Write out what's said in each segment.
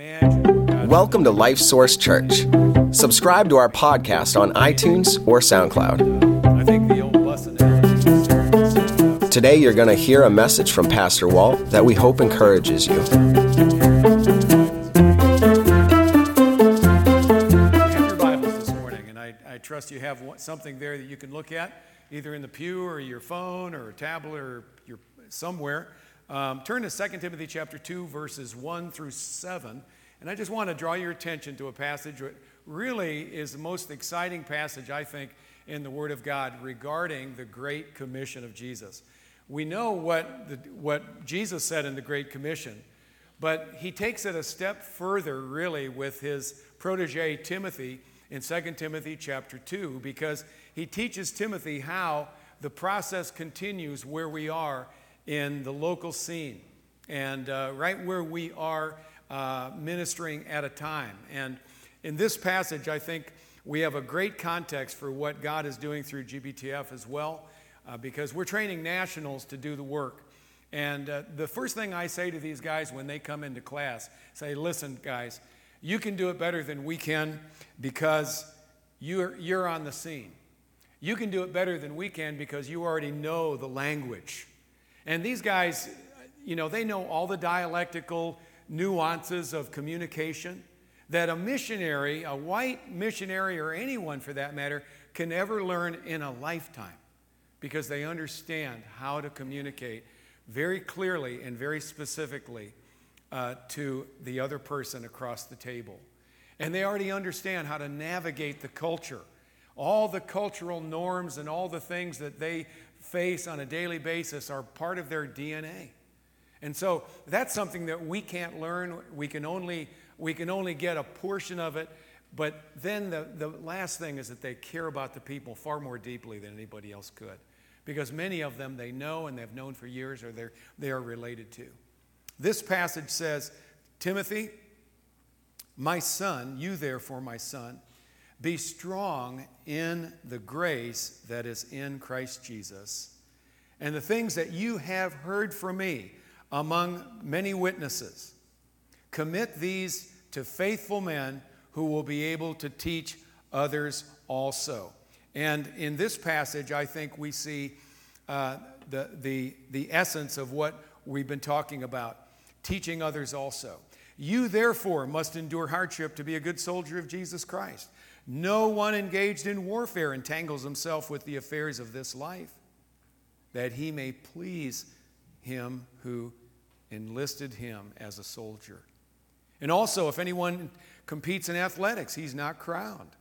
Welcome to Life Source Church. Subscribe to our podcast on iTunes or SoundCloud. Today, you're going to hear a message from Pastor Walt that we hope encourages you. Have your Bibles this morning, and I, I trust you have something there that you can look at, either in the pew or your phone or a tablet or your, somewhere. Um, turn to 2 Timothy chapter 2, verses 1 through 7. And I just want to draw your attention to a passage that really is the most exciting passage, I think, in the Word of God regarding the Great Commission of Jesus. We know what, the, what Jesus said in the Great Commission, but he takes it a step further, really, with his protege Timothy in 2 Timothy chapter 2, because he teaches Timothy how the process continues where we are in the local scene and uh, right where we are uh, ministering at a time. And in this passage, I think we have a great context for what God is doing through GBTF as well, uh, because we're training nationals to do the work. And uh, the first thing I say to these guys when they come into class, say, listen, guys, you can do it better than we can because you're, you're on the scene. You can do it better than we can because you already know the language. And these guys, you know, they know all the dialectical nuances of communication that a missionary, a white missionary, or anyone for that matter, can ever learn in a lifetime because they understand how to communicate very clearly and very specifically uh, to the other person across the table. And they already understand how to navigate the culture, all the cultural norms and all the things that they face on a daily basis are part of their DNA. And so that's something that we can't learn. We can only, we can only get a portion of it. But then the, the last thing is that they care about the people far more deeply than anybody else could. Because many of them they know and they've known for years or they're, they are related to. This passage says, Timothy, my son, you therefore, my son, be strong in the grace that is in Christ Jesus. And the things that you have heard from me among many witnesses, commit these to faithful men who will be able to teach others also. And in this passage, I think we see uh, the, the, the essence of what we've been talking about teaching others also. You, therefore, must endure hardship to be a good soldier of Jesus Christ. No one engaged in warfare entangles himself with the affairs of this life, that he may please him who enlisted him as a soldier. And also, if anyone competes in athletics, he's not crowned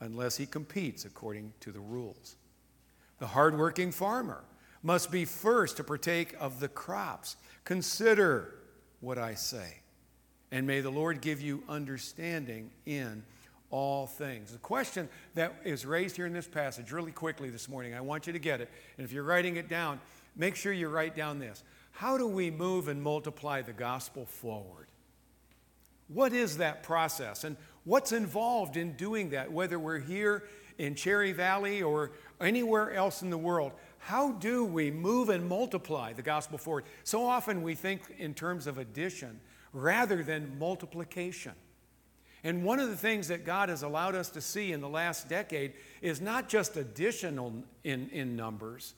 unless he competes according to the rules. The hardworking farmer must be first to partake of the crops. Consider what I say, and may the Lord give you understanding in all things. The question that is raised here in this passage, really quickly this morning, I want you to get it. And if you're writing it down, make sure you write down this. How do we move and multiply the gospel forward? What is that process? And what's involved in doing that, whether we're here in Cherry Valley or anywhere else in the world? How do we move and multiply the gospel forward? So often we think in terms of addition rather than multiplication. And one of the things that God has allowed us to see in the last decade is not just additional in, in numbers,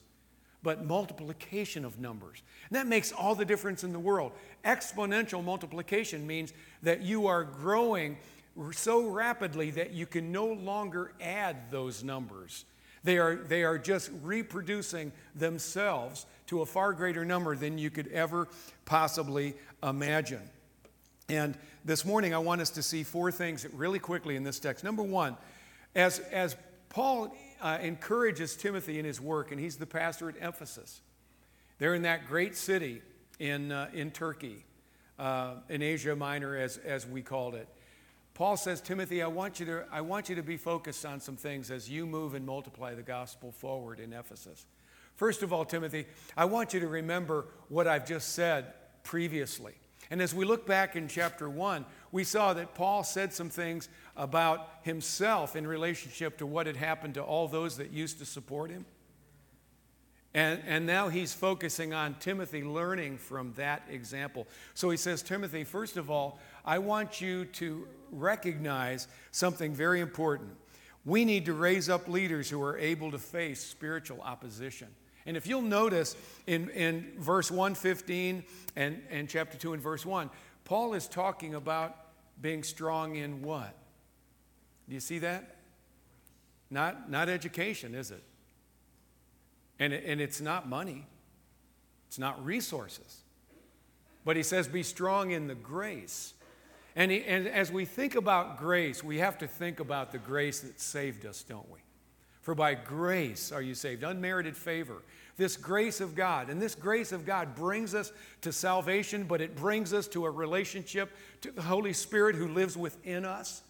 but multiplication of numbers. And that makes all the difference in the world. Exponential multiplication means that you are growing so rapidly that you can no longer add those numbers. They are, they are just reproducing themselves to a far greater number than you could ever possibly imagine. And this morning, I want us to see four things really quickly in this text. Number one, as, as Paul uh, encourages Timothy in his work, and he's the pastor at Ephesus, they're in that great city in, uh, in Turkey, uh, in Asia Minor, as, as we called it. Paul says, Timothy, I want, you to, I want you to be focused on some things as you move and multiply the gospel forward in Ephesus. First of all, Timothy, I want you to remember what I've just said previously. And as we look back in chapter 1, we saw that Paul said some things about himself in relationship to what had happened to all those that used to support him. And, and now he's focusing on Timothy learning from that example. So he says, Timothy, first of all, I want you to recognize something very important. We need to raise up leaders who are able to face spiritual opposition. And if you'll notice in, in verse 115 and, and chapter 2 and verse 1, Paul is talking about being strong in what? Do you see that? Not, not education, is it? And, and it's not money, it's not resources. But he says, be strong in the grace. And, he, and as we think about grace, we have to think about the grace that saved us, don't we? For by grace are you saved, unmerited favor. This grace of God. And this grace of God brings us to salvation, but it brings us to a relationship to the Holy Spirit who lives within us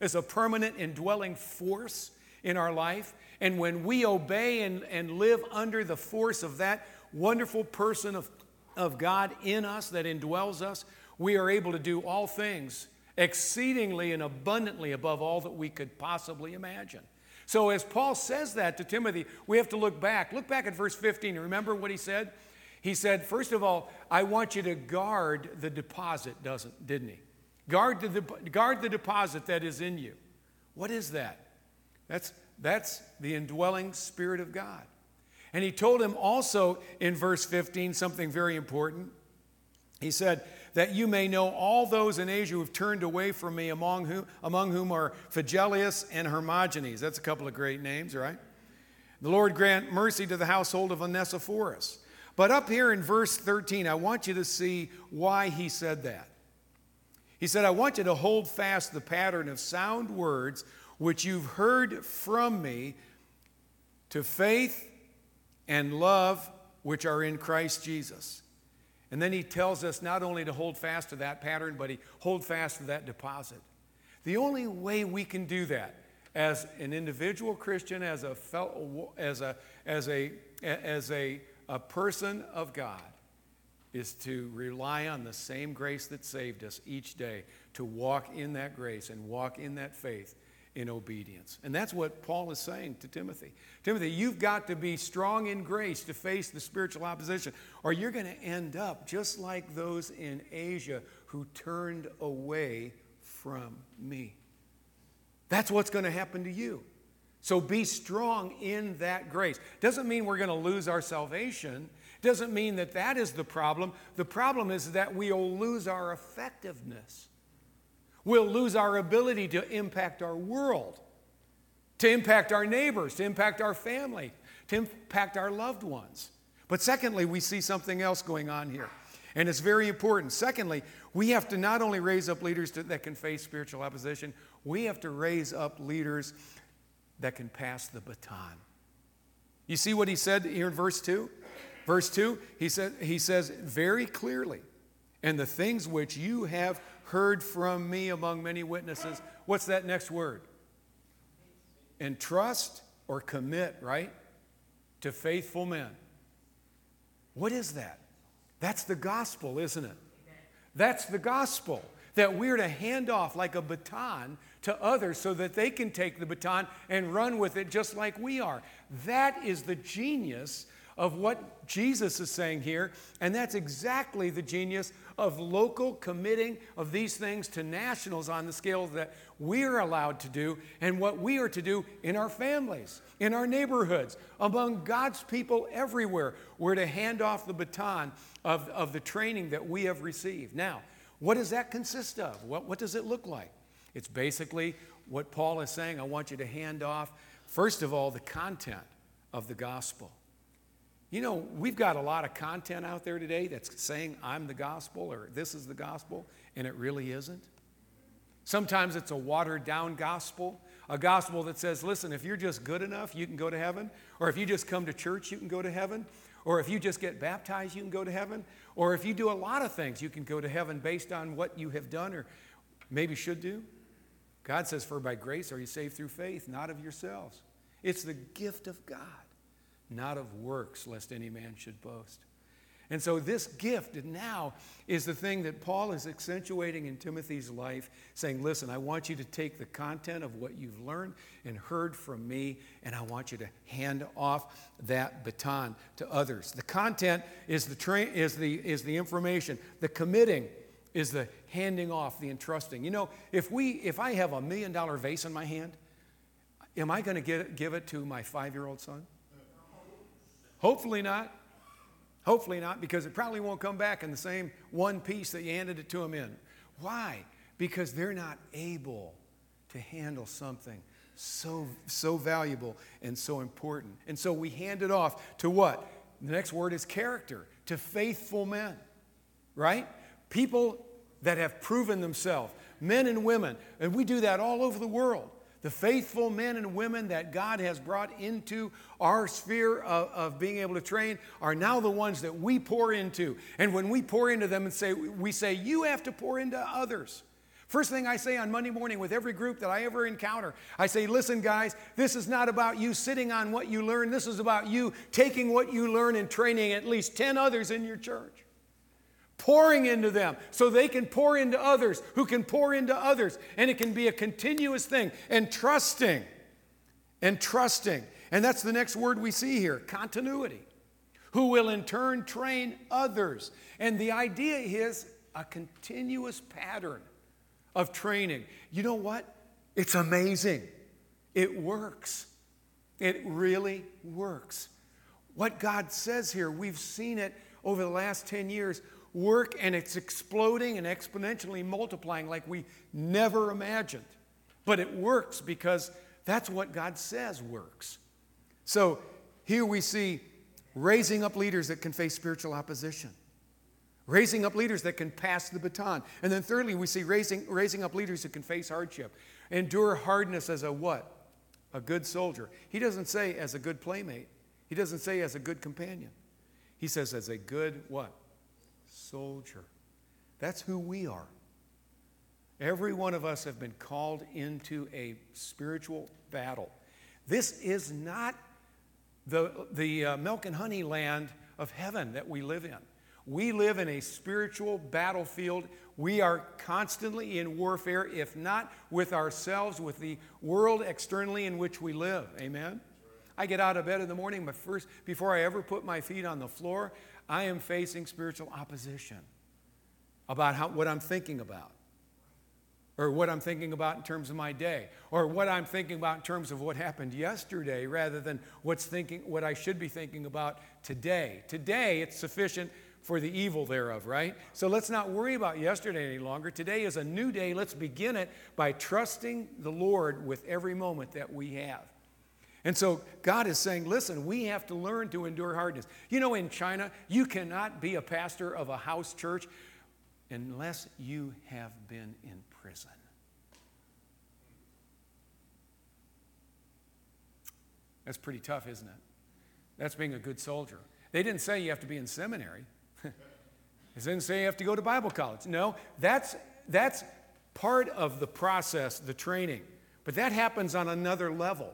as a permanent indwelling force in our life. And when we obey and, and live under the force of that wonderful person of, of God in us that indwells us, we are able to do all things exceedingly and abundantly above all that we could possibly imagine. So, as Paul says that to Timothy, we have to look back. Look back at verse 15. Remember what he said? He said, First of all, I want you to guard the deposit, doesn't, didn't he? Guard the, guard the deposit that is in you. What is that? That's, that's the indwelling Spirit of God. And he told him also in verse 15 something very important. He said, That you may know all those in Asia who have turned away from me, among whom, among whom are Phygellus and Hermogenes. That's a couple of great names, right? The Lord grant mercy to the household of Onesiphorus. But up here in verse 13, I want you to see why he said that. He said, I want you to hold fast the pattern of sound words which you've heard from me to faith and love which are in Christ Jesus. And then he tells us not only to hold fast to that pattern, but he hold fast to that deposit. The only way we can do that as an individual Christian, as a fellow, as a as a as a, a person of God, is to rely on the same grace that saved us each day, to walk in that grace and walk in that faith in obedience. And that's what Paul is saying to Timothy. Timothy, you've got to be strong in grace to face the spiritual opposition, or you're going to end up just like those in Asia who turned away from me. That's what's going to happen to you. So be strong in that grace. Doesn't mean we're going to lose our salvation. Doesn't mean that that is the problem. The problem is that we'll lose our effectiveness. We'll lose our ability to impact our world, to impact our neighbors, to impact our family, to impact our loved ones. But secondly, we see something else going on here. And it's very important. Secondly, we have to not only raise up leaders to, that can face spiritual opposition, we have to raise up leaders that can pass the baton. You see what he said here in verse 2? Verse 2, he, said, he says very clearly, and the things which you have heard from me among many witnesses. What's that next word? Entrust or commit, right? To faithful men. What is that? That's the gospel, isn't it? That's the gospel. That we're to hand off like a baton to others so that they can take the baton and run with it just like we are. That is the genius of what Jesus is saying here, and that's exactly the genius of local committing of these things to nationals on the scale that we're allowed to do and what we are to do in our families, in our neighborhoods, among God's people everywhere. We're to hand off the baton of, of the training that we have received. Now, what does that consist of? What, what does it look like? It's basically what Paul is saying. I want you to hand off, first of all, the content of the gospel. You know, we've got a lot of content out there today that's saying, I'm the gospel or this is the gospel, and it really isn't. Sometimes it's a watered down gospel, a gospel that says, listen, if you're just good enough, you can go to heaven. Or if you just come to church, you can go to heaven. Or if you just get baptized, you can go to heaven. Or if you do a lot of things, you can go to heaven based on what you have done or maybe should do. God says, For by grace are you saved through faith, not of yourselves. It's the gift of God not of works, lest any man should boast. And so, this gift now is the thing that Paul is accentuating in Timothy's life, saying, Listen, I want you to take the content of what you've learned and heard from me, and I want you to hand off that baton to others. The content is the, tra- is the, is the information, the committing is the handing off, the entrusting. You know, if, we, if I have a million dollar vase in my hand, am I going to give it to my five year old son? Hopefully not. Hopefully not, because it probably won't come back in the same one piece that you handed it to them in. Why? Because they're not able to handle something so, so valuable and so important. And so we hand it off to what? The next word is character, to faithful men, right? People that have proven themselves, men and women. And we do that all over the world. The faithful men and women that God has brought into our sphere of, of, being able to train are now the ones that we pour into. And when we pour into them and say, we say, you have to pour into others. First thing I say on Monday morning with every group that I ever encounter, I say, listen, guys, this is not about you sitting on what you learn. This is about you taking what you learn and training at least 10 others in your church pouring into them so they can pour into others who can pour into others. And it can be a continuous thing. And trusting. And trusting. And that's the next word we see here continuity. Who will in turn train others. And the idea is a continuous pattern of training. You know what? It's amazing. It works. It really works. What God says here, we've seen it over the last 10 years work and it's exploding and exponentially multiplying like we never imagined. But it works because that's what God says works. So here we see raising up leaders that can face spiritual opposition, raising up leaders that can pass the baton. And then thirdly, we see raising, raising up leaders that can face hardship, endure hardness as a what? A good soldier. He doesn't say as a good playmate. He doesn't say as a good companion. He says as a good what? Soldier. That's who we are. Every one of us have been called into a spiritual battle. This is not the, the uh, milk and honey land of heaven that we live in. We live in a spiritual battlefield. We are constantly in warfare, if not with ourselves, with the world externally in which we live. Amen? I get out of bed in the morning, but first, before I ever put my feet on the floor, I am facing spiritual opposition about how, what I'm thinking about, or what I'm thinking about in terms of my day, or what I'm thinking about in terms of what happened yesterday, rather than what's thinking, what I should be thinking about today. Today, it's sufficient for the evil thereof, right? So let's not worry about yesterday any longer. Today is a new day. Let's begin it by trusting the Lord with every moment that we have. And so God is saying, listen, we have to learn to endure hardness. You know, in China, you cannot be a pastor of a house church unless you have been in prison. That's pretty tough, isn't it? That's being a good soldier. They didn't say you have to be in seminary. they didn't say you have to go to Bible college. No, that's, that's part of the process, the training. But that happens on another level.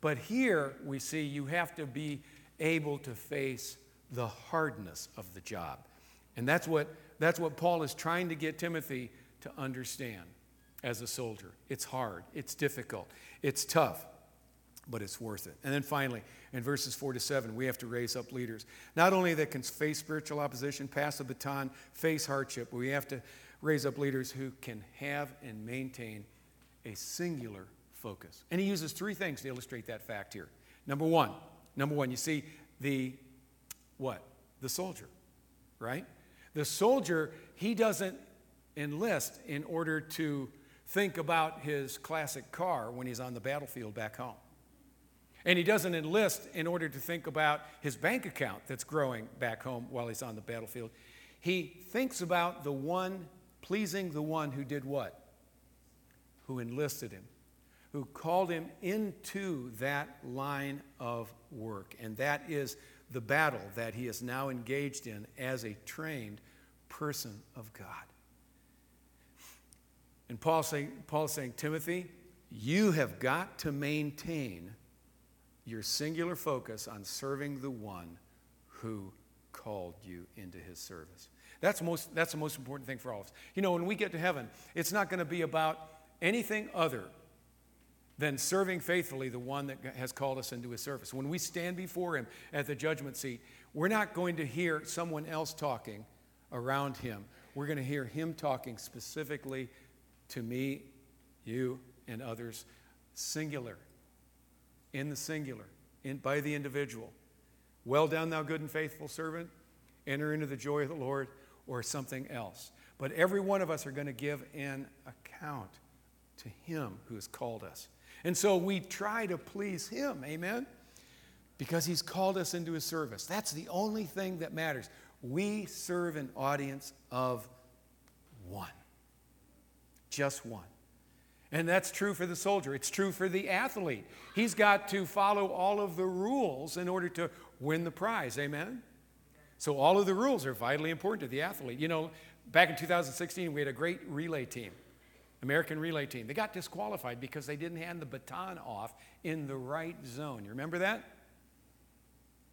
But here we see you have to be able to face the hardness of the job. And that's what, that's what Paul is trying to get Timothy to understand as a soldier. It's hard, it's difficult, it's tough, but it's worth it. And then finally, in verses 4 to 7, we have to raise up leaders. Not only that can face spiritual opposition, pass the baton, face hardship, but we have to raise up leaders who can have and maintain a singular focus. And he uses three things to illustrate that fact here. Number one, number one, you see the what? The soldier, right? The soldier, he doesn't enlist in order to think about his classic car when he's on the battlefield back home. And he doesn't enlist in order to think about his bank account that's growing back home while he's on the battlefield. He thinks about the one, pleasing the one who did what? Who enlisted him who called him into that line of work. And that is the battle that he is now engaged in as a trained person of God. And Paul saying, Paul's saying, Timothy, you have got to maintain your singular focus on serving the one who called you into his service. That's, most, that's the most important thing for all of us. You know, when we get to heaven, it's not going to be about anything other than serving faithfully the one that has called us into his service. When we stand before him at the judgment seat, we're not going to hear someone else talking around him. We're going to hear him talking specifically to me, you, and others, singular, in the singular, in, by the individual. Well done, thou good and faithful servant. Enter into the joy of the Lord, or something else. But every one of us are going to give an account to him who has called us. And so we try to please him, amen? Because he's called us into his service. That's the only thing that matters. We serve an audience of one, just one. And that's true for the soldier. It's true for the athlete. He's got to follow all of the rules in order to win the prize. Amen? So, all of the rules are vitally important to the athlete. You know, back in 2016, we had a great relay team, American relay team. They got disqualified because they didn't hand the baton off in the right zone. You remember that?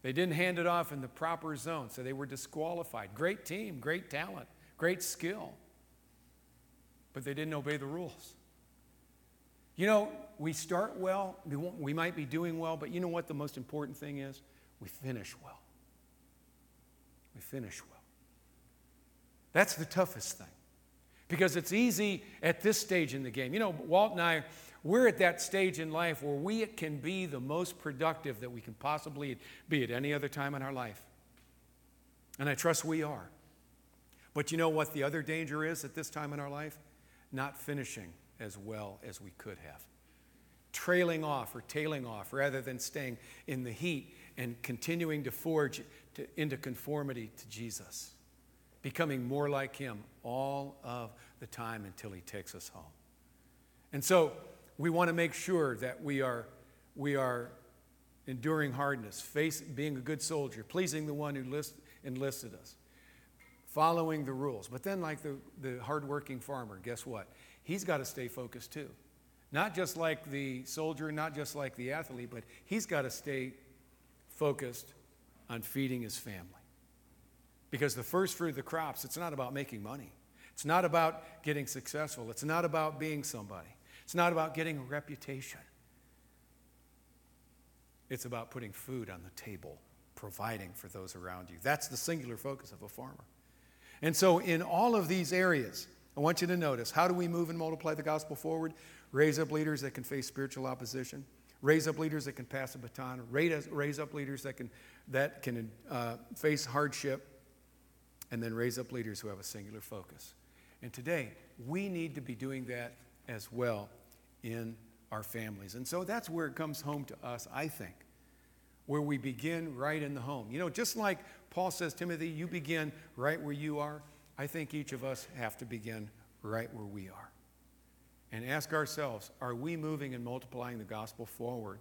They didn't hand it off in the proper zone, so they were disqualified. Great team, great talent, great skill, but they didn't obey the rules. You know, we start well, we, we might be doing well, but you know what the most important thing is? We finish well. We finish well. That's the toughest thing because it's easy at this stage in the game. You know, Walt and I, we're at that stage in life where we can be the most productive that we can possibly be at any other time in our life. And I trust we are. But you know what the other danger is at this time in our life? Not finishing as well as we could have. Trailing off or tailing off rather than staying in the heat and continuing to forge to, into conformity to Jesus, becoming more like Him all of the time until He takes us home. And so, we want to make sure that we are, we are enduring hardness, face, being a good soldier, pleasing the one who list, enlisted us, following the rules. But then, like the, the hardworking farmer, guess what? He's got to stay focused too. Not just like the soldier, not just like the athlete, but he's got to stay focused on feeding his family. Because the first fruit of the crops, it's not about making money. It's not about getting successful. It's not about being somebody. It's not about getting a reputation. It's about putting food on the table, providing for those around you. That's the singular focus of a farmer. And so, in all of these areas, I want you to notice how do we move and multiply the gospel forward? Raise up leaders that can face spiritual opposition, raise up leaders that can pass a baton, raise up leaders that can, that can uh, face hardship, and then raise up leaders who have a singular focus. And today, we need to be doing that as well in our families. And so that's where it comes home to us, I think, where we begin right in the home. You know, just like Paul says, Timothy, you begin right where you are, I think each of us have to begin right where we are. And ask ourselves, are we moving and multiplying the gospel forward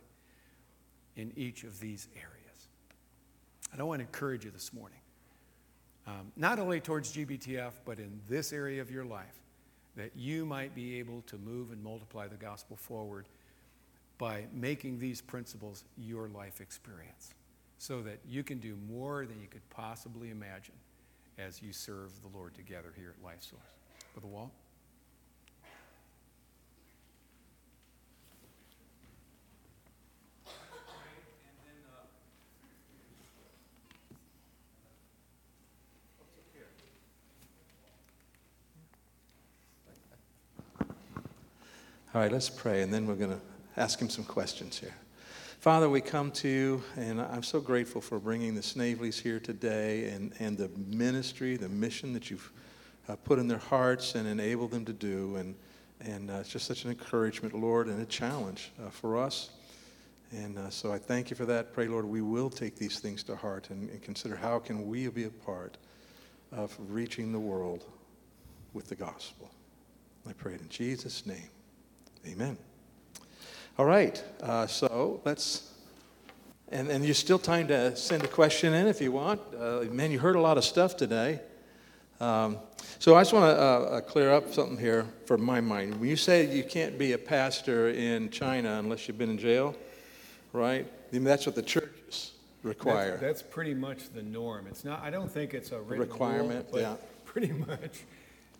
in each of these areas? And I want to encourage you this morning, um, not only towards GBTF, but in this area of your life that you might be able to move and multiply the gospel forward by making these principles your life experience so that you can do more than you could possibly imagine as you serve the Lord together here at Life Source. Brother Walt? All right, let's pray, and then we're going to ask him some questions here. Father, we come to you, and I'm so grateful for bringing the Snaveleys here today and, and the ministry, the mission that you've uh, put in their hearts and enabled them to do. And, and uh, it's just such an encouragement, Lord, and a challenge uh, for us. And uh, so I thank you for that. Pray, Lord, we will take these things to heart and, and consider how can we be a part of reaching the world with the gospel. I pray it in Jesus' name. Amen. All right, uh, so let's, and, and there's still time to send a question in if you want. Uh, man, you heard a lot of stuff today. Um, so I just want to uh, uh, clear up something here for my mind. When you say you can't be a pastor in China unless you've been in jail, right? I mean, that's what the churches require. That's, that's pretty much the norm. It's not, I don't think it's a rule, requirement, but yeah. pretty much,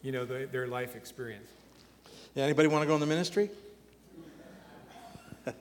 you know, the, their life experience. Yeah, anybody want to go in the ministry?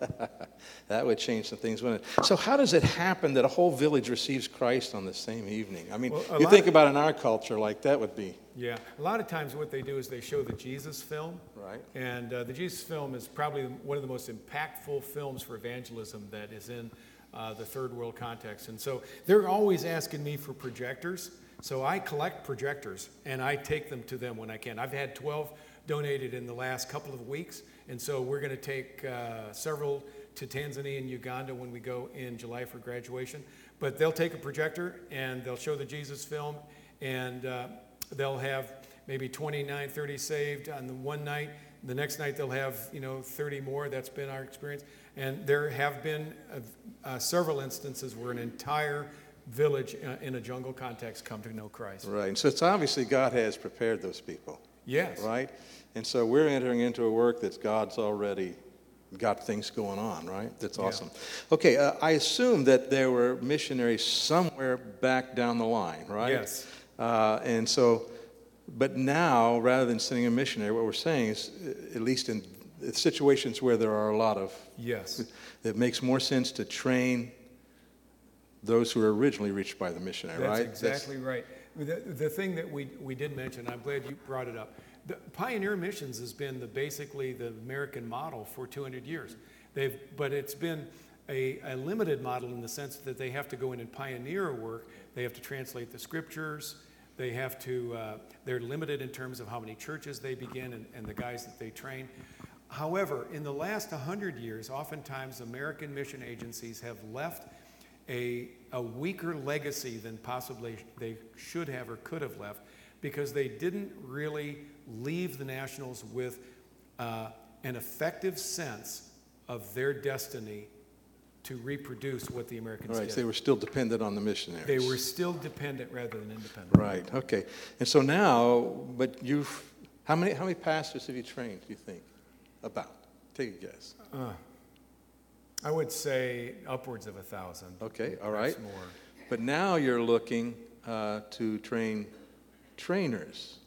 that would change some things, wouldn't it? So, how does it happen that a whole village receives Christ on the same evening? I mean, Well, you think of- about in our culture, like that would be Yeah, a lot of times what they do is they show the Jesus film. Right. And uh, the Jesus film is probably one of the most impactful films for evangelism that is in uh, the third world context. And so they're always asking me for projectors. So I collect projectors and I take them to them when I can. I've had 12 donated in the last couple of weeks. And so we're going to take uh, several to Tanzania and Uganda when we go in July for graduation. But they'll take a projector and they'll show the Jesus film and uh, they'll have maybe 29, 30 saved on the one night. The next night they'll have, you know, 30 more. That's been our experience. And there have been uh, uh, several instances where an entire village uh, in a jungle context come to know Christ. right. And so, it's obviously God has prepared those people, Yes. right? And so, we're entering into a work that God's already got things going on, right? That's Yeah. awesome. Okay, uh, I assume that there were missionaries somewhere back down the line, right? Yes. Uh, and so, but now, rather than sending a missionary, what we're saying is, uh, at least in situations where there are a lot of, Yes. it makes more sense to train those who were originally reached by the missionary, That's right? exactly right. The, the thing that we, we did mention, I'm glad you brought it up. The Pioneer Missions has been the, basically the American model for 200 years. They've, but it's been a, a limited model in the sense that they have to go in and pioneer work. They have to translate the scriptures. They have to, uh, they're limited in terms of how many churches they begin and, and the guys that they train. However, in the last 100 years, oftentimes American mission agencies have left a, a weaker legacy than possibly they should have or could have left because they didn't really leave the Nationals with uh, an effective sense of their destiny to reproduce what the Americans Right, did. they were still dependent on the missionaries. They were still dependent rather than independent. Right, okay. And so now, but you've, how many, how many pastors have you trained, do you think? About? Take a guess. I would say upwards of a thousand. Okay, all right. More. But now you're looking uh, to train trainers.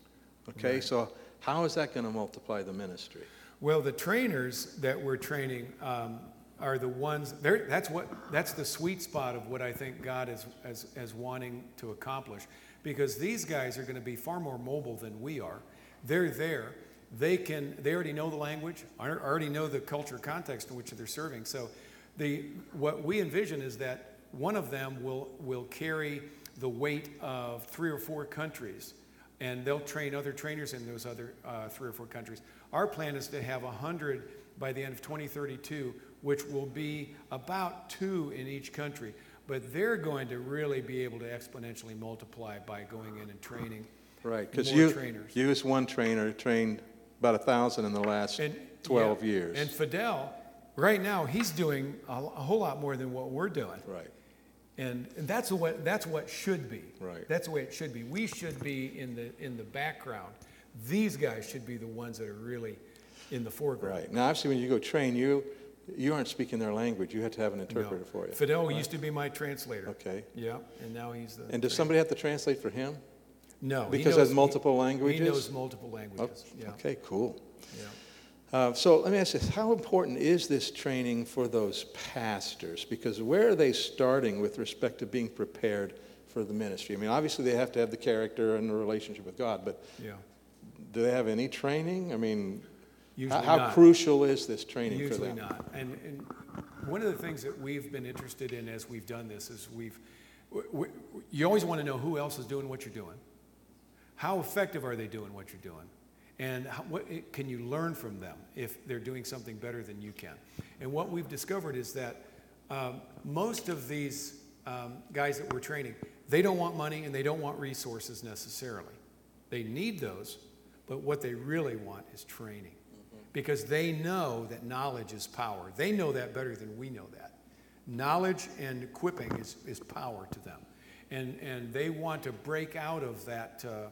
Okay, Right. so how is that going to multiply the ministry? Well, the trainers that we're training um, are the ones. That's what. That's the sweet spot of what I think God is as, as wanting to accomplish, because these guys are going to be far more mobile than we are. They're there. They can. They already know the language. Already know the culture context in which they're serving. So, the what we envision is that one of them will will carry the weight of three or four countries and they'll train other trainers in those other uh, three or four countries. Our plan is to have 100 by the end of 2032, which will be about two in each country. But they're going to really be able to exponentially multiply by going in and training Right, because you, trainers. you as one trainer trained about a thousand in the last And- 12 yeah, years. And Fidel, right now, he's doing a, a whole lot more than what we're doing. Right, And that's what that's what should be. Right. That's the way it should be. We should be in the in the background. These guys should be the ones that are really in the foreground. right. Now, obviously, when you go train, you, you aren't speaking their language. You have to have an No. interpreter for you. Fidel used to be my translator. Okay. Yeah, and now he's the. And does somebody have to translate for him? No. he because knows- of multiple he- languages? He knows multiple Oh, languages. Yeah. Okay, cool. Yeah. Uh, so let me ask this how important is this training for those pastors? Because where are they starting with respect to being prepared for the ministry? I mean, obviously they have to have the character and the relationship with God, but Yeah. do they have any training? I mean, Usually how, not. crucial is this training for Usually not. And, and one of the things that we've been interested in as we've done this is we've, w- w- you always want to know who else is doing what you're doing. How effective are they doing what you're doing? And how, what can you learn from them if they're doing something better than you can? And what we've discovered is that um, most of these um, guys that we're training, they don't want money and they don't want resources necessarily. They need those, but what they really want is training because they know that knowledge is power. They know that better than we know that. Knowledge and equipping is, is power to them. And, and they want to break out of that, uh,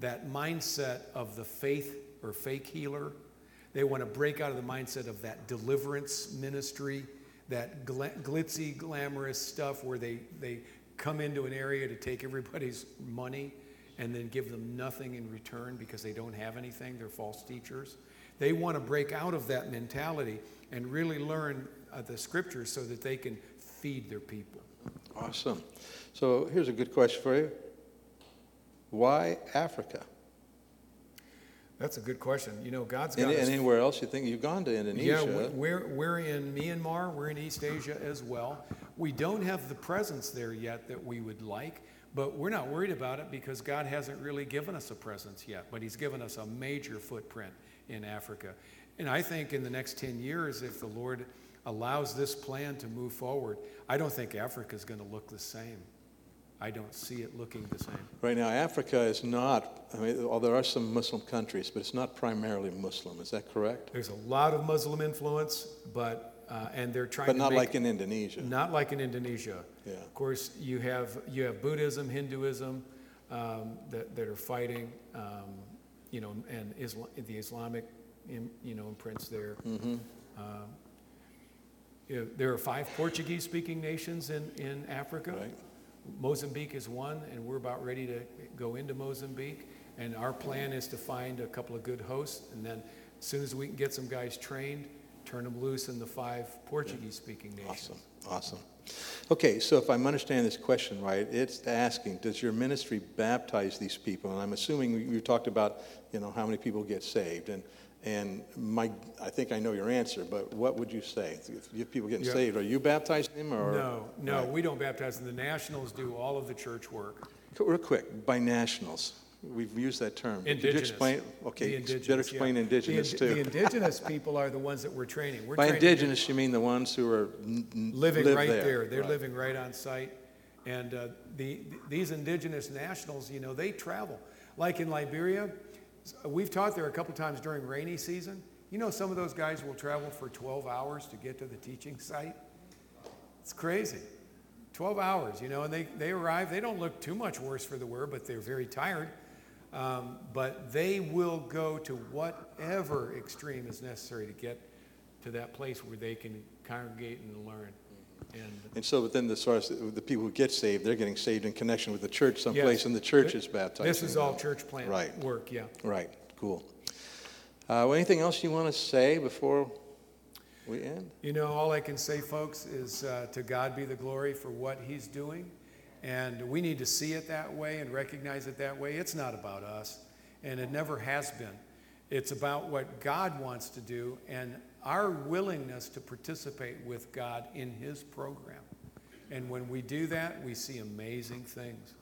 that mindset of the faith or fake healer. They want to break out of the mindset of that deliverance ministry. that gla- glitzy, glamorous stuff where they, they come into an area to take everybody's money and then give them nothing in return because they don't have anything. They're false teachers. They want to break out of that mentality and really learn uh, the scriptures so that they can feed their people. Awesome. So here's a good question for you. Why Africa? That's a good question. You know, God's And, got us anywhere else you think you've gone to Yeah, Indonesia? we're, we're in Myanmar, we're in East Asia as well. We don't have the presence there yet that we would like, but we're not worried about it because God hasn't really given us a presence yet, but He's given us a major footprint in Africa. And I think in the next 10 years, if the Lord allows this plan to move forward, I don't think Africa is going to look the same. I don't see it looking the same. Right now, Africa is not, I mean, well, there are some Muslim countries, but it's not primarily Muslim. Is that correct? There's a lot of Muslim influence, but, uh, and they're trying But to not make, like in Indonesia. Not like in Indonesia. Yeah. Of course, you have you have Buddhism, Hinduism um, that that are fighting, um, you know, and Islam, the Islamic, you know, imprints there. Mm-hmm. Um, there are five Portuguese-speaking nations in in Africa. Right. Mozambique is one, and we're about ready to go into Mozambique. And our plan is to find a couple of good hosts, and then as soon as we can get some guys trained, turn them loose in the five Portuguese-speaking nations. Awesome, awesome. Okay, so if I'm understanding this question right, it's asking, does your ministry baptize these people? And I'm assuming you you talked about, you know, how many people get saved. And, and my, I think I know your answer, but what would you say? If have people getting Yeah. saved, are you baptizing them or? No, no, we don't baptize them. The nationals do all of the church work. Real quick, by nationals. We've used that term. Could you Indigenous. explain? The Okay, indigenous, better explain yeah. indigenous the, too. The indigenous people are the ones that we're training. We're By training indigenous, you mean the ones who are n- n- living live right there. They're Right. living right on site. And uh, the, these indigenous nationals, you know, they travel. Like in Liberia, we've taught there a couple times during rainy season. You know, some of those guys will travel for 12 hours to get to the teaching site. It's crazy. 12 hours, you know, and they, they arrive. They don't look too much worse for the wear, but they're very tired. Um, but they will go to whatever extreme is necessary to get to that place where they can congregate and learn. And And so within the source, the people who get saved, they're getting saved in connection with the church someplace, Yes. and the church is baptized. this is all church plant Right. work, yeah. Right, cool. Uh, well, anything else you want to say before we end? You know, all I can say, folks, is uh, to God be the glory for what He's doing. And we need to see it that way and recognize it that way. It's not about us, and it never has been. It's about what God wants to do and our willingness to participate with God in His program. And when we do that, we see amazing things.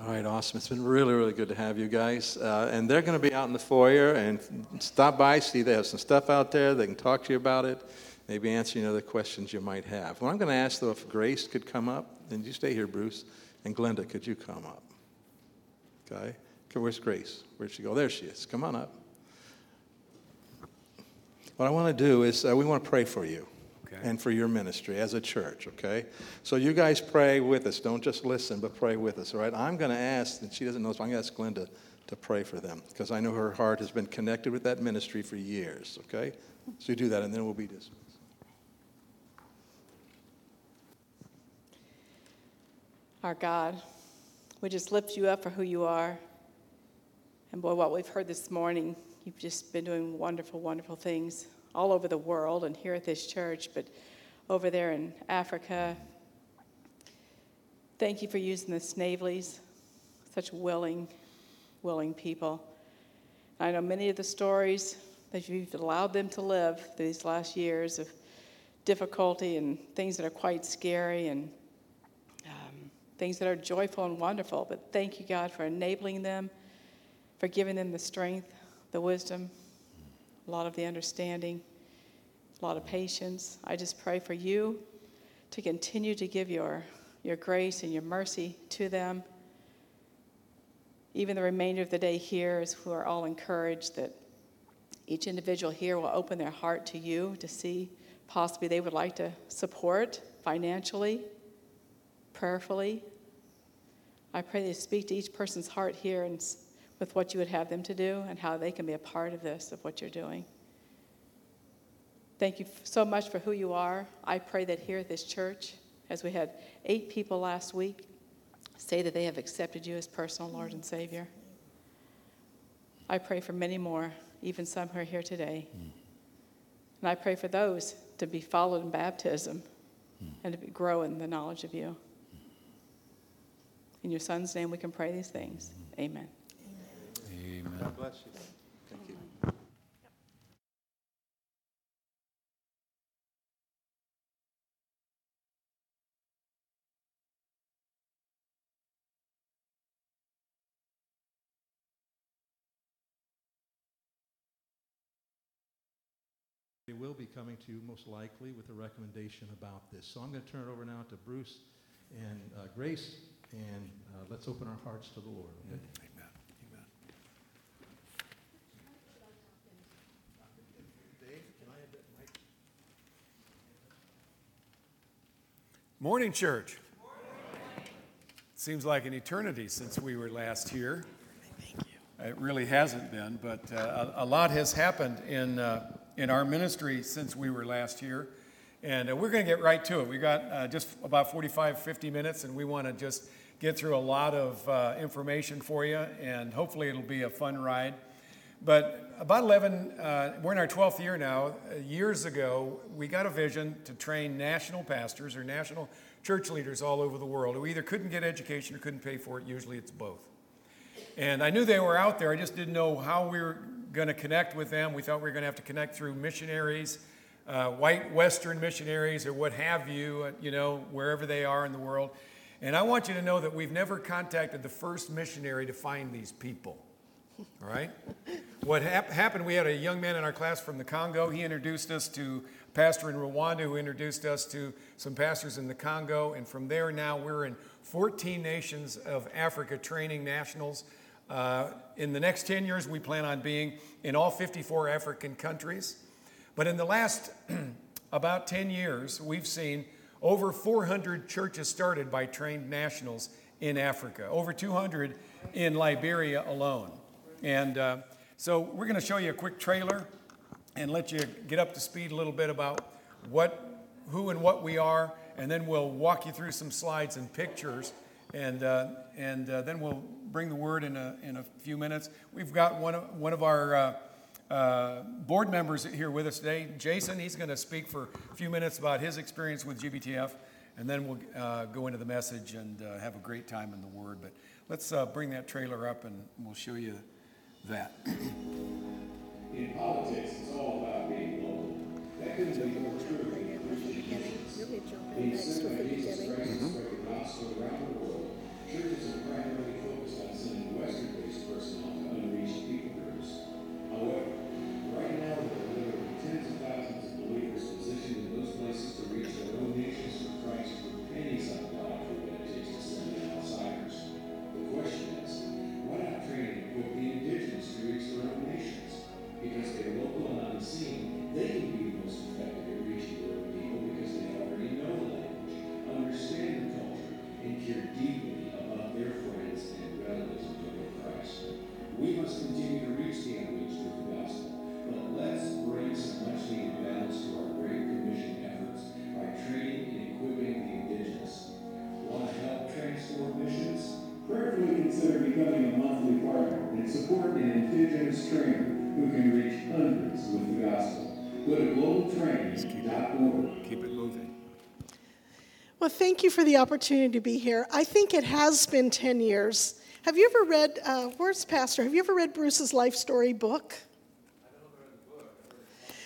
All right, awesome. It's been really, really good to have you guys. Uh, and they're going to be out in the foyer and stop by, see they have some stuff out there. They can talk to you about it, maybe answer any other questions you might have. Well, I'm going to ask, though, if Grace could come up. And you stay here, Bruce. And Glenda, could you come up? Okay. Okay, Where's Grace? Where'd she go? There she is. Come on up. What I want to do is uh, we want to pray for you Okay. and for your ministry as a church, okay? So you guys pray with us. Don't just listen, but pray with us, all right? I'm going to ask, and she doesn't know this, but I'm going to ask Glenda to pray for them because I know her heart has been connected with that ministry for years, okay? So you do that, and then we'll be dismissed. Our God, we just lift you up for who you are. And boy, what we've heard this morning, you've just been doing wonderful, wonderful things all over the world and here at this church, but over there in Africa. Thank you for using the Snaveleys, such willing, willing people. I know many of the stories that you've allowed them to live these last years of difficulty and things that are quite scary and um, things that are joyful and wonderful. But thank you, God, for enabling them, for giving them the strength, the wisdom, a lot of the understanding, a lot of patience. I just pray for you to continue to give your, your grace and your mercy to them. Even the remainder of the day here, as we are all encouraged that each individual here will open their heart to you to see possibly they would like to support financially, prayerfully. I pray that you speak to each person's heart here and with what you would have them to do and how they can be a part of this, of what you're doing. Thank you so much for who you are. I pray that here at this church, as we had eight people last week say that they have accepted you as personal Lord and Savior. I pray for many more, even some who are here today. And I pray for those to be followed in baptism and to grow in the knowledge of you. In your son's name, we can pray these things. Amen. Amen. God bless you. Thank you. They will be coming to you most likely with a recommendation about this. So I'm going to turn it over now to Bruce and uh, Grace, and uh, let's open our hearts to the Lord. okay? Morning, church. It seems like an eternity since we were last here. It really hasn't been, but uh, a, a lot has happened in, uh, in our ministry since we were last here. And uh, we're going to get right to it. We've got uh, just about 45, 50 minutes, and we want to just get through a lot of uh, information for you, and hopefully it'll be a fun ride. But about 11, uh, we're in our 12th year now. Years ago, we got a vision to train national pastors or national church leaders all over the world who either couldn't get education or couldn't pay for it. Usually it's both. And I knew they were out there. I just didn't know how we were going to connect with them. We thought we were going to have to connect through missionaries, uh, white Western missionaries, or what have you, uh, you know, wherever they are in the world. And I want you to know that we've never contacted the first missionary to find these people. Right? What hap- happened, we had a young man in our class from the Congo. He introduced us to a pastor in Rwanda who introduced us to some pastors in the Congo. And from there, now we're in 14 nations of Africa training nationals. Uh, in the next 10 years, we plan on being in all 54 African countries. But in the last about 10 years, we've seen over 400 churches started by trained nationals in Africa, over 200 in Liberia alone. And uh, so we're going to show you a quick trailer and let you get up to speed a little bit about what, who and what we are, and then we'll walk you through some slides and pictures, and, uh, and uh, then we'll bring the word in a, in a few minutes. We've got one of, one of our uh, uh, board members here with us today, Jason. He's going to speak for a few minutes about his experience with GBTF, and then we'll uh, go into the message and uh, have a great time in the Word. But let's uh, bring that trailer up, and we'll show you that. In politics, it's all about being local. That couldn't be more true in Christian missions. Being sent Jesus Christ to spread the gospel around the world, churches have primarily Go to globaltraining.org. Keep it moving. Well, thank you for the opportunity to be here. I think it has been 10 years. Have you ever read, uh, where's Pastor? Have you ever read Bruce's life story book?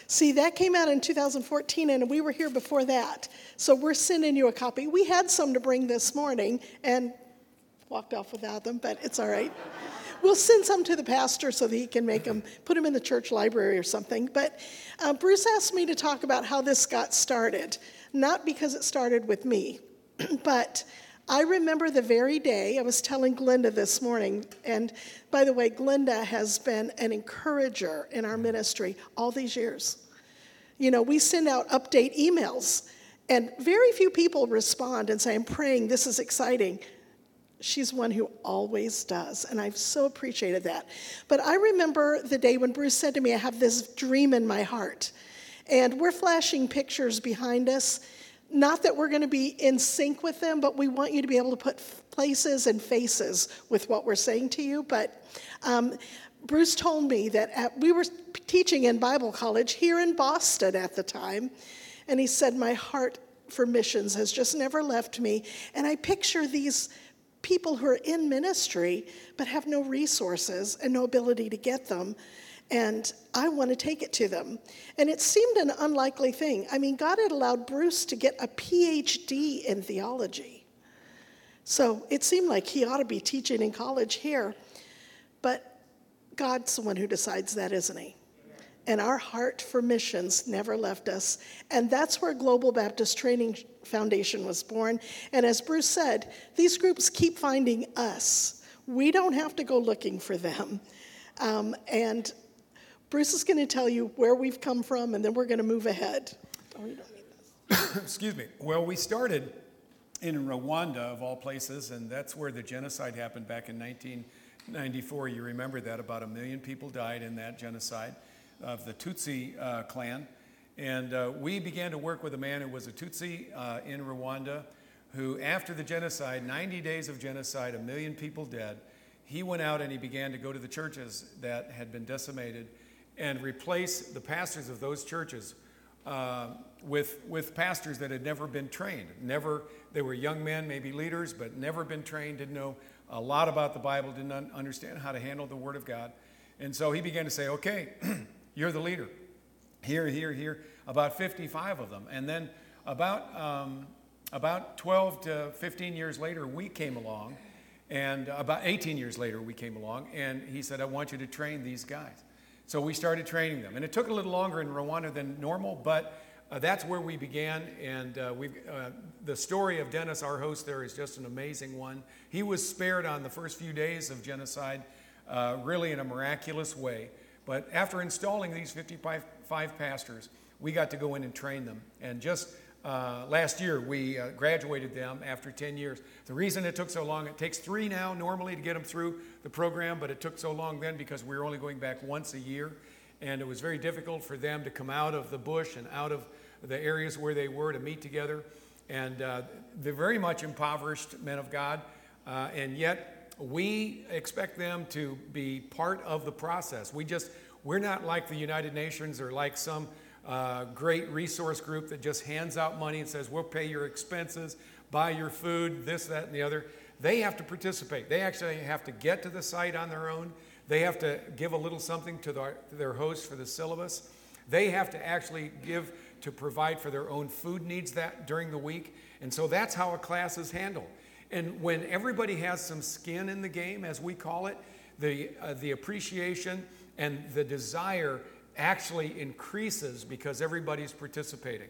See, that came out in 2014, and we were here before that. So we're sending you a copy. We had some to bring this morning and walked off without them, but it's all right. We'll send some to the pastor so that he can make them, put them in the church library or something. But uh, Bruce asked me to talk about how this got started, not because it started with me, but I remember the very day I was telling Glenda this morning, and by the way, Glenda has been an encourager in our ministry all these years. You know, we send out update emails, and very few people respond and say, I'm praying, this is exciting. She's one who always does, and I've so appreciated that. But I remember the day when Bruce said to me, I have this dream in my heart. And we're flashing pictures behind us. Not that we're going to be in sync with them, but we want you to be able to put places and faces with what we're saying to you. But um, Bruce told me that at, we were teaching in Bible college here in Boston at the time, and he said, My heart for missions has just never left me. And I picture these people who are in ministry but have no resources and no ability to get them. And I want to take it to them. And it seemed an unlikely thing. I mean, God had allowed Bruce to get a PhD in theology. So it seemed like he ought to be teaching in college here. But God's the one who decides that, isn't he? And our heart for missions never left us. And that's where Global Baptist Training Foundation was born. And as Bruce said, these groups keep finding us. We don't have to go looking for them. Um, and Bruce is going to tell you where we've come from, and then we're going to move ahead. Oh, you don't need this. Excuse me. Well, we started in Rwanda, of all places, and that's where the genocide happened back in 1994. You remember that about a million people died in that genocide of the Tutsi uh, clan. And uh, we began to work with a man who was a Tutsi uh, in Rwanda, who, after the genocide, 90 days of genocide, a million people dead, he went out and he began to go to the churches that had been decimated and replace the pastors of those churches uh, with, with pastors that had never been trained. Never, they were young men, maybe leaders, but never been trained, didn't know a lot about the Bible, didn't understand how to handle the Word of God. And so he began to say, okay, You're the leader. Here, here, here. About 55 of them. And then about, um, about 12 to 15 years later, we came along. And about 18 years later, we came along. And he said, I want you to train these guys. So we started training them. And it took a little longer in Rwanda than normal, but uh, that's where we began. And uh, we uh, the story of Dennis, our host there, is just an amazing one. He was spared on the first few days of genocide, uh, really in a miraculous way. But after installing these 55 pastors, we got to go in and train them. And just uh, last year, we uh, graduated them after 10 years. The reason it took so long, it takes three now normally to get them through the program, but it took so long then because we were only going back once a year. And it was very difficult for them to come out of the bush and out of the areas where they were to meet together. And uh, they're very much impoverished men of God. Uh, and yet, we expect them to be part of the process. We just, we're not like the United Nations or like some uh, great resource group that just hands out money and says, we'll pay your expenses, buy your food, this, that, and the other. They have to participate. They actually have to get to the site on their own. They have to give a little something to their, to their host for the syllabus. They have to actually give to provide for their own food needs that during the week. And so that's how a class is handled. And when everybody has some skin in the game, as we call it, the, uh, the appreciation and the desire actually increases because everybody's participating.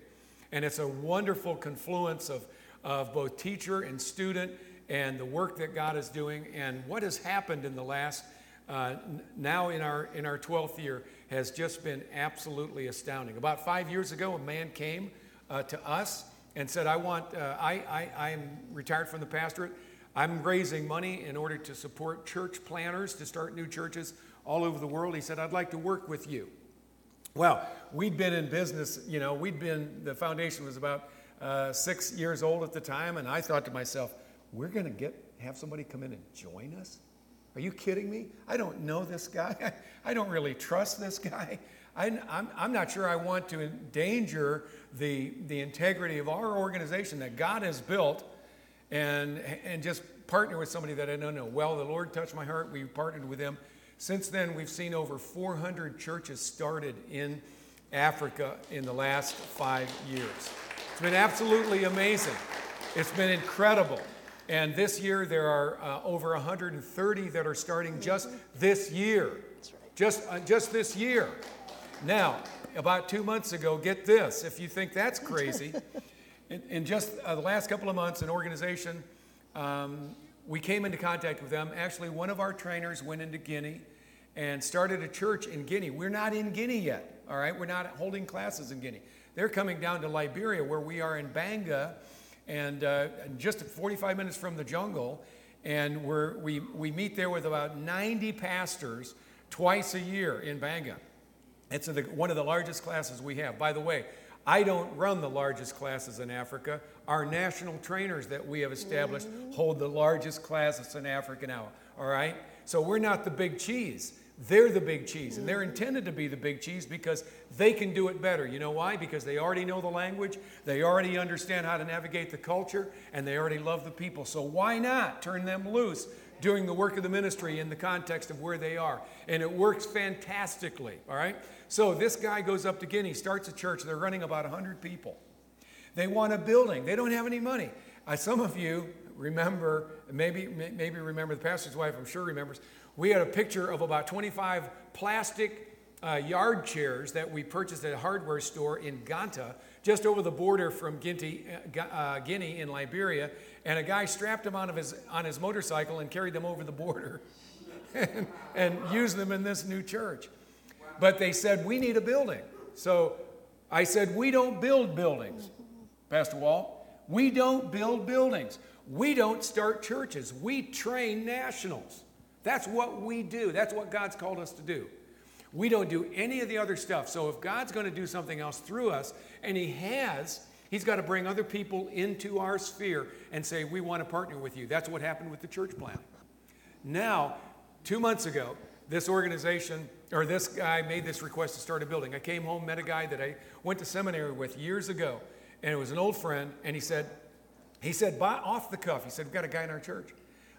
And it's a wonderful confluence of, of both teacher and student and the work that God is doing. And what has happened in the last, uh, now in our, in our 12th year, has just been absolutely astounding. About five years ago, a man came uh, to us and said, I want, uh, I, I, I'm retired from the pastorate. I'm raising money in order to support church planners to start new churches all over the world. He said, I'd like to work with you. Well, we'd been in business, you know, we'd been, the foundation was about uh, six years old at the time, and I thought to myself, we're going to get, have somebody come in and join us? Are you kidding me? I don't know this guy. I don't really trust this guy. I, I'm, I'm not sure I want to endanger the, the integrity of our organization that God has built and, and just partner with somebody that I don't know. Well, the Lord touched my heart. We partnered with them. Since then, we've seen over 400 churches started in Africa in the last five years. It's been absolutely amazing. It's been incredible. And this year, there are uh, over 130 that are starting just this year. Just, uh, just this year. Now, about two months ago, get this, if you think that's crazy, in, in just uh, the last couple of months, an organization, um, we came into contact with them. Actually, one of our trainers went into Guinea and started a church in Guinea. We're not in Guinea yet, all right? We're not holding classes in Guinea. They're coming down to Liberia, where we are in Gbarnga, and uh, just 45 minutes from the jungle. And we're, we, we meet there with about 90 pastors twice a year in Gbarnga. It's the, one of the largest classes we have. By the way, I don't run the largest classes in Africa. Our national trainers that we have established mm-hmm. hold the largest classes in Africa now. All right? So we're not the big cheese. They're the big cheese, and they're mm-hmm. intended to be the big cheese because they can do it better. You know why? Because they already know the language, they already understand how to navigate the culture, and they already love the people. So why not turn them loose doing the work of the ministry in the context of where they are? And it works fantastically, all right? So this guy goes up to Guinea, starts a church. They're running about 100 people. They want a building. They don't have any money. Uh, some of you remember, maybe maybe remember the pastor's wife. I'm sure remembers. We had a picture of about 25 plastic uh, yard chairs that we purchased at a hardware store in Ganta, just over the border from uh, uh, Guinea in Liberia. And a guy strapped them on, his, on his motorcycle and carried them over the border and, and used them in this new church. But they said, We need a building. So I said, We don't build buildings, Pastor Wall. We don't build buildings. We don't start churches. We train nationals. That's what we do. That's what God's called us to do. We don't do any of the other stuff. So if God's going to do something else through us, and He has, He's got to bring other people into our sphere and say, We want to partner with you. That's what happened with the church plan. Now, two months ago, this organization or this guy made this request to start a building. I came home, met a guy that I went to seminary with years ago, and it was an old friend, and he said, he said, by off the cuff, he said, We've got a guy in our church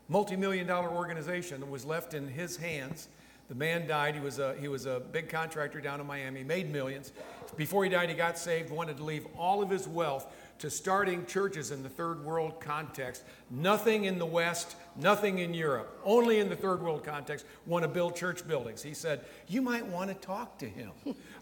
multi-million dollar organization was left in his hands. The man died. He was a, he was a big contractor down in Miami, made millions. Before he died, he got saved, wanted to leave all of his wealth to starting churches in the third world context. Nothing in the West, nothing in Europe, only in the third world context, want to build church buildings. He said, You might want to talk to him.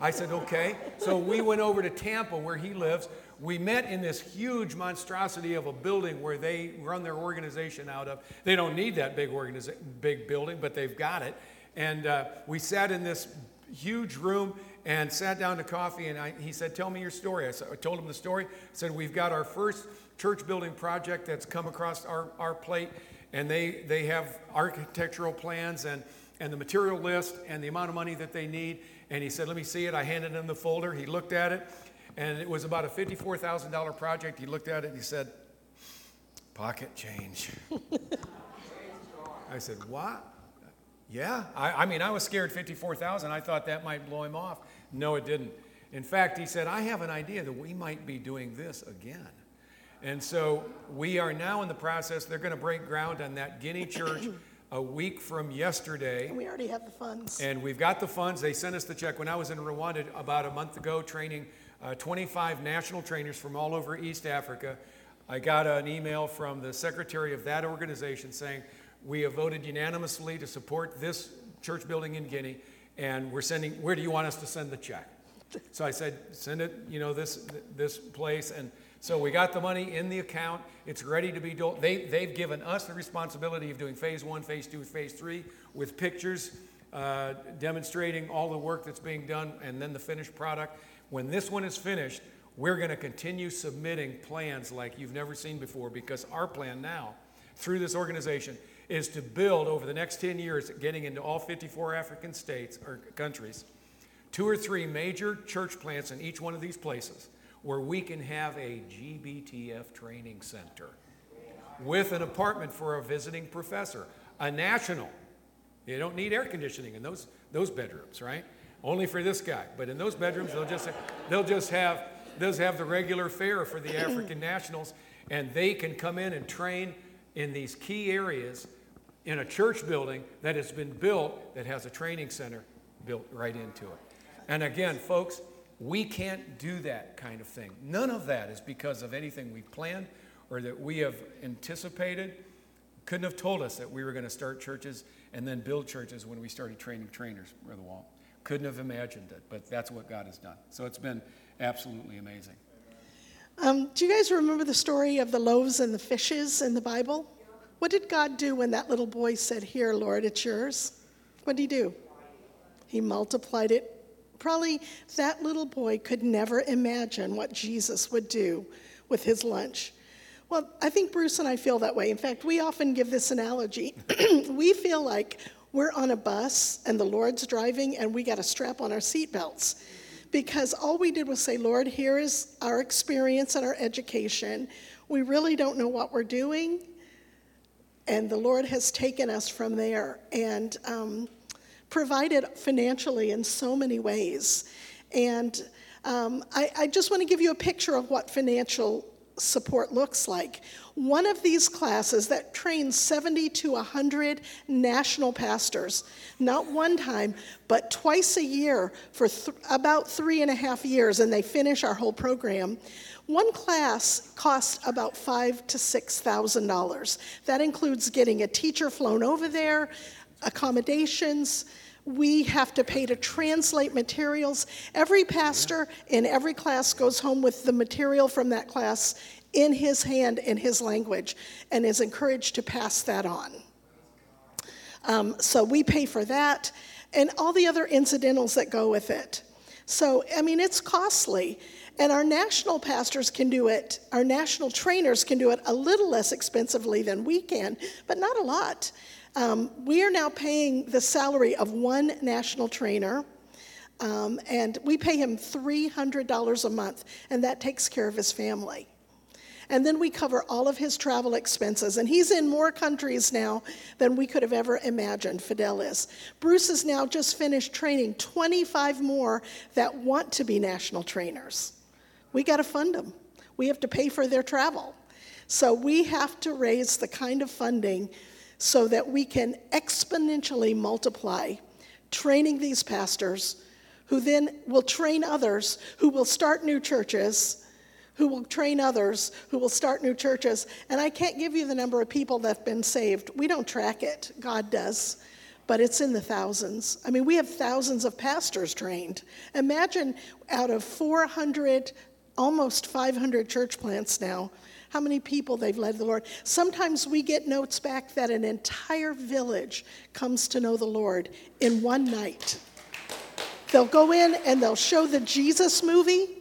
I said, Okay. So we went over to Tampa, where he lives we met in this huge monstrosity of a building where they run their organization out of. They don't need that big organiza- big building, but they've got it. And uh, we sat in this huge room and sat down to coffee. And I, he said, "Tell me your story." I, said, I told him the story. I said, "We've got our first church building project that's come across our, our plate, and they they have architectural plans and." and the material list and the amount of money that they need. And he said, Let me see it. I handed him the folder. He looked at it and it was about a $54,000 project. He looked at it and he said, Pocket change. I said, What? Yeah. I, I mean, I was scared 54,000. I thought that might blow him off. No, it didn't. In fact, he said, I have an idea that we might be doing this again. And so we are now in the process. They're going to break ground on that Guinea church a week from yesterday. And we already have the funds. And we've got the funds. They sent us the check. When I was in Rwanda about a month ago training uh, 25 national trainers from all over East Africa. I got an email from the secretary of that organization saying, We have voted unanimously to support this church building in Guinea, and we're sending, where do you want us to send the check? So I said, Send it, you know, this, this place. And so we got the money in the account. It's ready to be done. They, they've given us the responsibility of doing phase one, phase two, phase three with pictures uh, demonstrating all the work that's being done and then the finished product. When this one is finished, we're going to continue submitting plans like you've never seen before because our plan now, through this organization, is to build over the next 10 years, getting into all 54 African states or countries, two or three major church plants in each one of these places where we can have a GBTF training center with an apartment for a visiting professor, a national. You don't need air conditioning in those, those bedrooms, right? only for this guy. But in those bedrooms, they'll just, they'll just have, they'll have the regular fare for the African nationals, and they can come in and train in these key areas in a church building that has been built that has a training center built right into it. And again, folks, we can't do that kind of thing. None of that is because of anything we've planned or that we have anticipated. Couldn't have told us that we were going to start churches and then build churches when we started training trainers, Brother Walt. Couldn't have imagined it, but that's what God has done. So it's been absolutely amazing. Um, do you guys remember the story of the loaves and the fishes in the Bible? What did God do when that little boy said, Here, Lord, it's yours? What did he do? He multiplied it. Probably that little boy could never imagine what Jesus would do with his lunch. Well, I think Bruce and I feel that way. In fact, we often give this analogy. we feel like we're on a bus and the Lord's driving and we got to strap on our seatbelts. Because all we did was say, Lord, here is our experience and our education. We really don't know what we're doing. And the Lord has taken us from there and um, provided financially in so many ways. And um, I, I just want to give you a picture of what financial support looks like. One of these classes that trains 70 to 100 national pastors, not one time, but twice a year for th- about three and a half years, and they finish our whole program. One class costs about five to six thousand dollars. That includes getting a teacher flown over there, accommodations. We have to pay to translate materials. Every pastor in every class goes home with the material from that class in his hand in his language and is encouraged to pass that on. Um, so we pay for that and all the other incidentals that go with it. So, I mean, it's costly. And our national pastors can do it, our national trainers can do it a little less expensively than we can, but not a lot. Um, we are now paying the salary of one national trainer. Um, and we pay him $300 a month, and that takes care of his family. And then we cover all of his travel expenses. And he's in more countries now than we could have ever imagined, Fidel is. Bruce has now just finished training 25 more that want to be national trainers. We got to fund them, we have to pay for their travel. So we have to raise the kind of funding so that we can exponentially multiply training these pastors who then will train others who will start new churches who will train others, who will start new churches. And I can't give you the number of people that have been saved. We don't track it, God does. But it's in the thousands. I mean, we have thousands of pastors trained. Imagine out of 400, almost 500 church plants now, how many people they've led the Lord. Sometimes we get notes back that an entire village comes to know the Lord in one night. They'll go in and they'll show the Jesus movie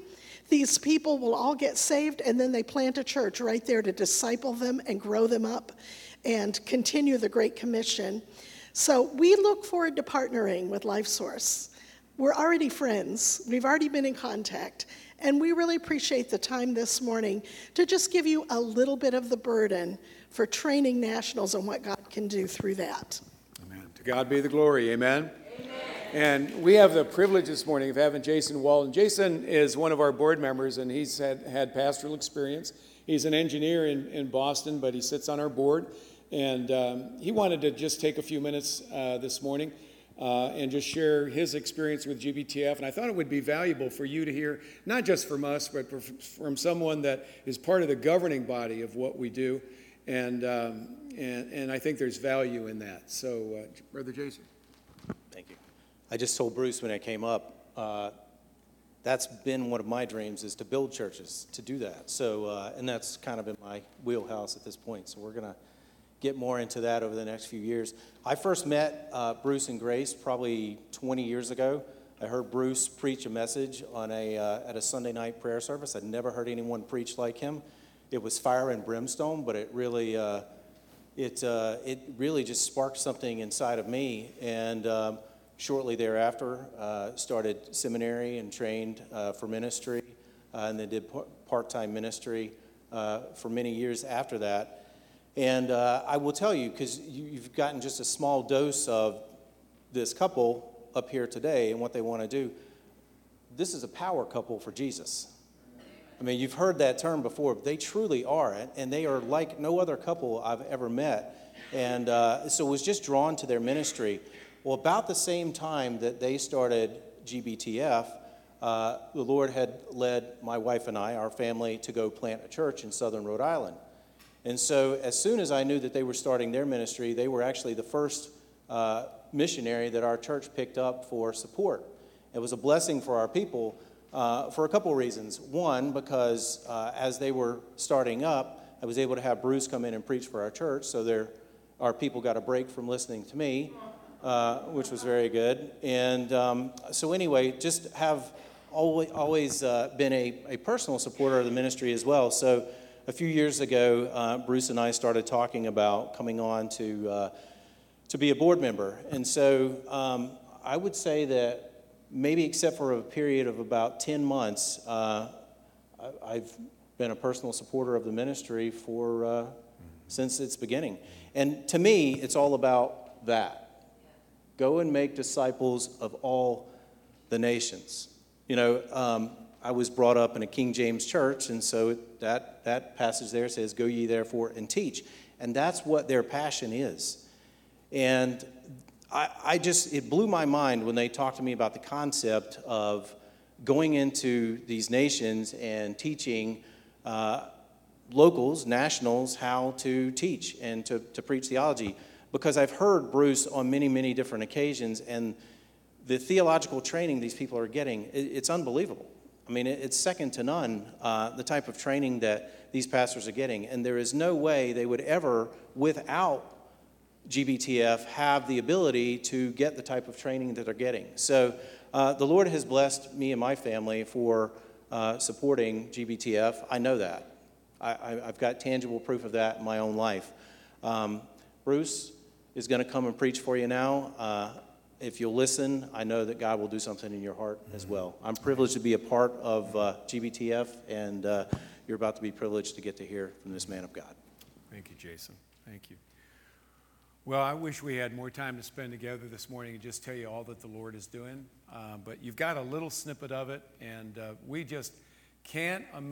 these people will all get saved, and then they plant a church right there to disciple them and grow them up and continue the Great Commission. So we look forward to partnering with LifeSource. We're already friends, we've already been in contact, and we really appreciate the time this morning to just give you a little bit of the burden for training nationals and what God can do through that. Amen. To God be the glory. Amen. And we have the privilege this morning of having Jason Walton. Jason is one of our board members, and he's had, had pastoral experience. He's an engineer in, in Boston, but he sits on our board. And um, he wanted to just take a few minutes uh, this morning uh, and just share his experience with GBTF. And I thought it would be valuable for you to hear, not just from us, but from someone that is part of the governing body of what we do. And, um, and, and I think there's value in that. So, uh, Brother Jason. Thank you. I just told Bruce when I came up, uh, that's been one of my dreams is to build churches, to do that. So, uh, and that's kind of in my wheelhouse at this point. So we're going to get more into that over the next few years. I first met uh, Bruce and Grace probably 20 years ago. I heard Bruce preach a message on a, uh, at a Sunday night prayer service. I'd never heard anyone preach like him. It was fire and brimstone, but it really, uh, it, uh, it really just sparked something inside of me. And um, shortly thereafter, uh, started seminary and trained uh, for ministry, and then did part time ministry for many years after that. And uh, I will tell you, because you, have gotten just a small dose of this couple up here today and what they want to do, this is a power couple for Jesus. I mean, you've heard that term before. They truly are, and they are like no other couple I've ever met. And uh, so was just drawn to their ministry. Well, about the same time that they started GBTF, uh, the Lord had led my wife and I, our family, to go plant a church in southern Rhode Island. And so, as soon as I knew that they were starting their ministry, they were actually the first uh, missionary that our church picked up for support. It was a blessing for our people uh, for a couple reasons. One, because uh, as they were starting up, I was able to have Bruce come in and preach for our church, so our people got a break from listening to me uh, which was very good. And um, so, anyway, just have always, always uh, been a, a personal supporter of the ministry as well. So, a few years ago, uh, Bruce and I started talking about coming on to, uh, to be a board member. And so um, I would say that maybe except for a period of about 10 months, uh, I've been a personal supporter of the ministry for, uh, since its beginning. And to me, it's all about that. Go and make disciples of all the nations. You know, um, I was brought up in a King James church, and so that, that passage there says, Go ye therefore and teach. And that's what their passion is. And I, I just, it blew my mind when they talked to me about the concept of going into these nations and teaching uh, locals, nationals, how to teach and to, to preach theology. Because I've heard Bruce on many, many different occasions, and the theological training these people are getting, it, it's unbelievable. I mean, it's second to none, uh, the type of training that these pastors are getting. And there is no way they would ever, without GBTF have the ability to get the type of training that they're getting. So uh, the Lord has blessed me and my family for uh, supporting GBTF. I know that. I, I've got tangible proof of that in my own life. Um, Bruce is going to come and preach for you now. If you'll listen, I know that God will do something in your heart as well. I'm privileged to be a part of uh, GBTF, and uh, you're about to be privileged to get to hear from this man of God. Thank you, Jason. Thank you. Well, I wish we had more time to spend together this morning and just tell you all that the Lord is doing. Uh, but you've got a little snippet of it, and uh, we just can't imagine.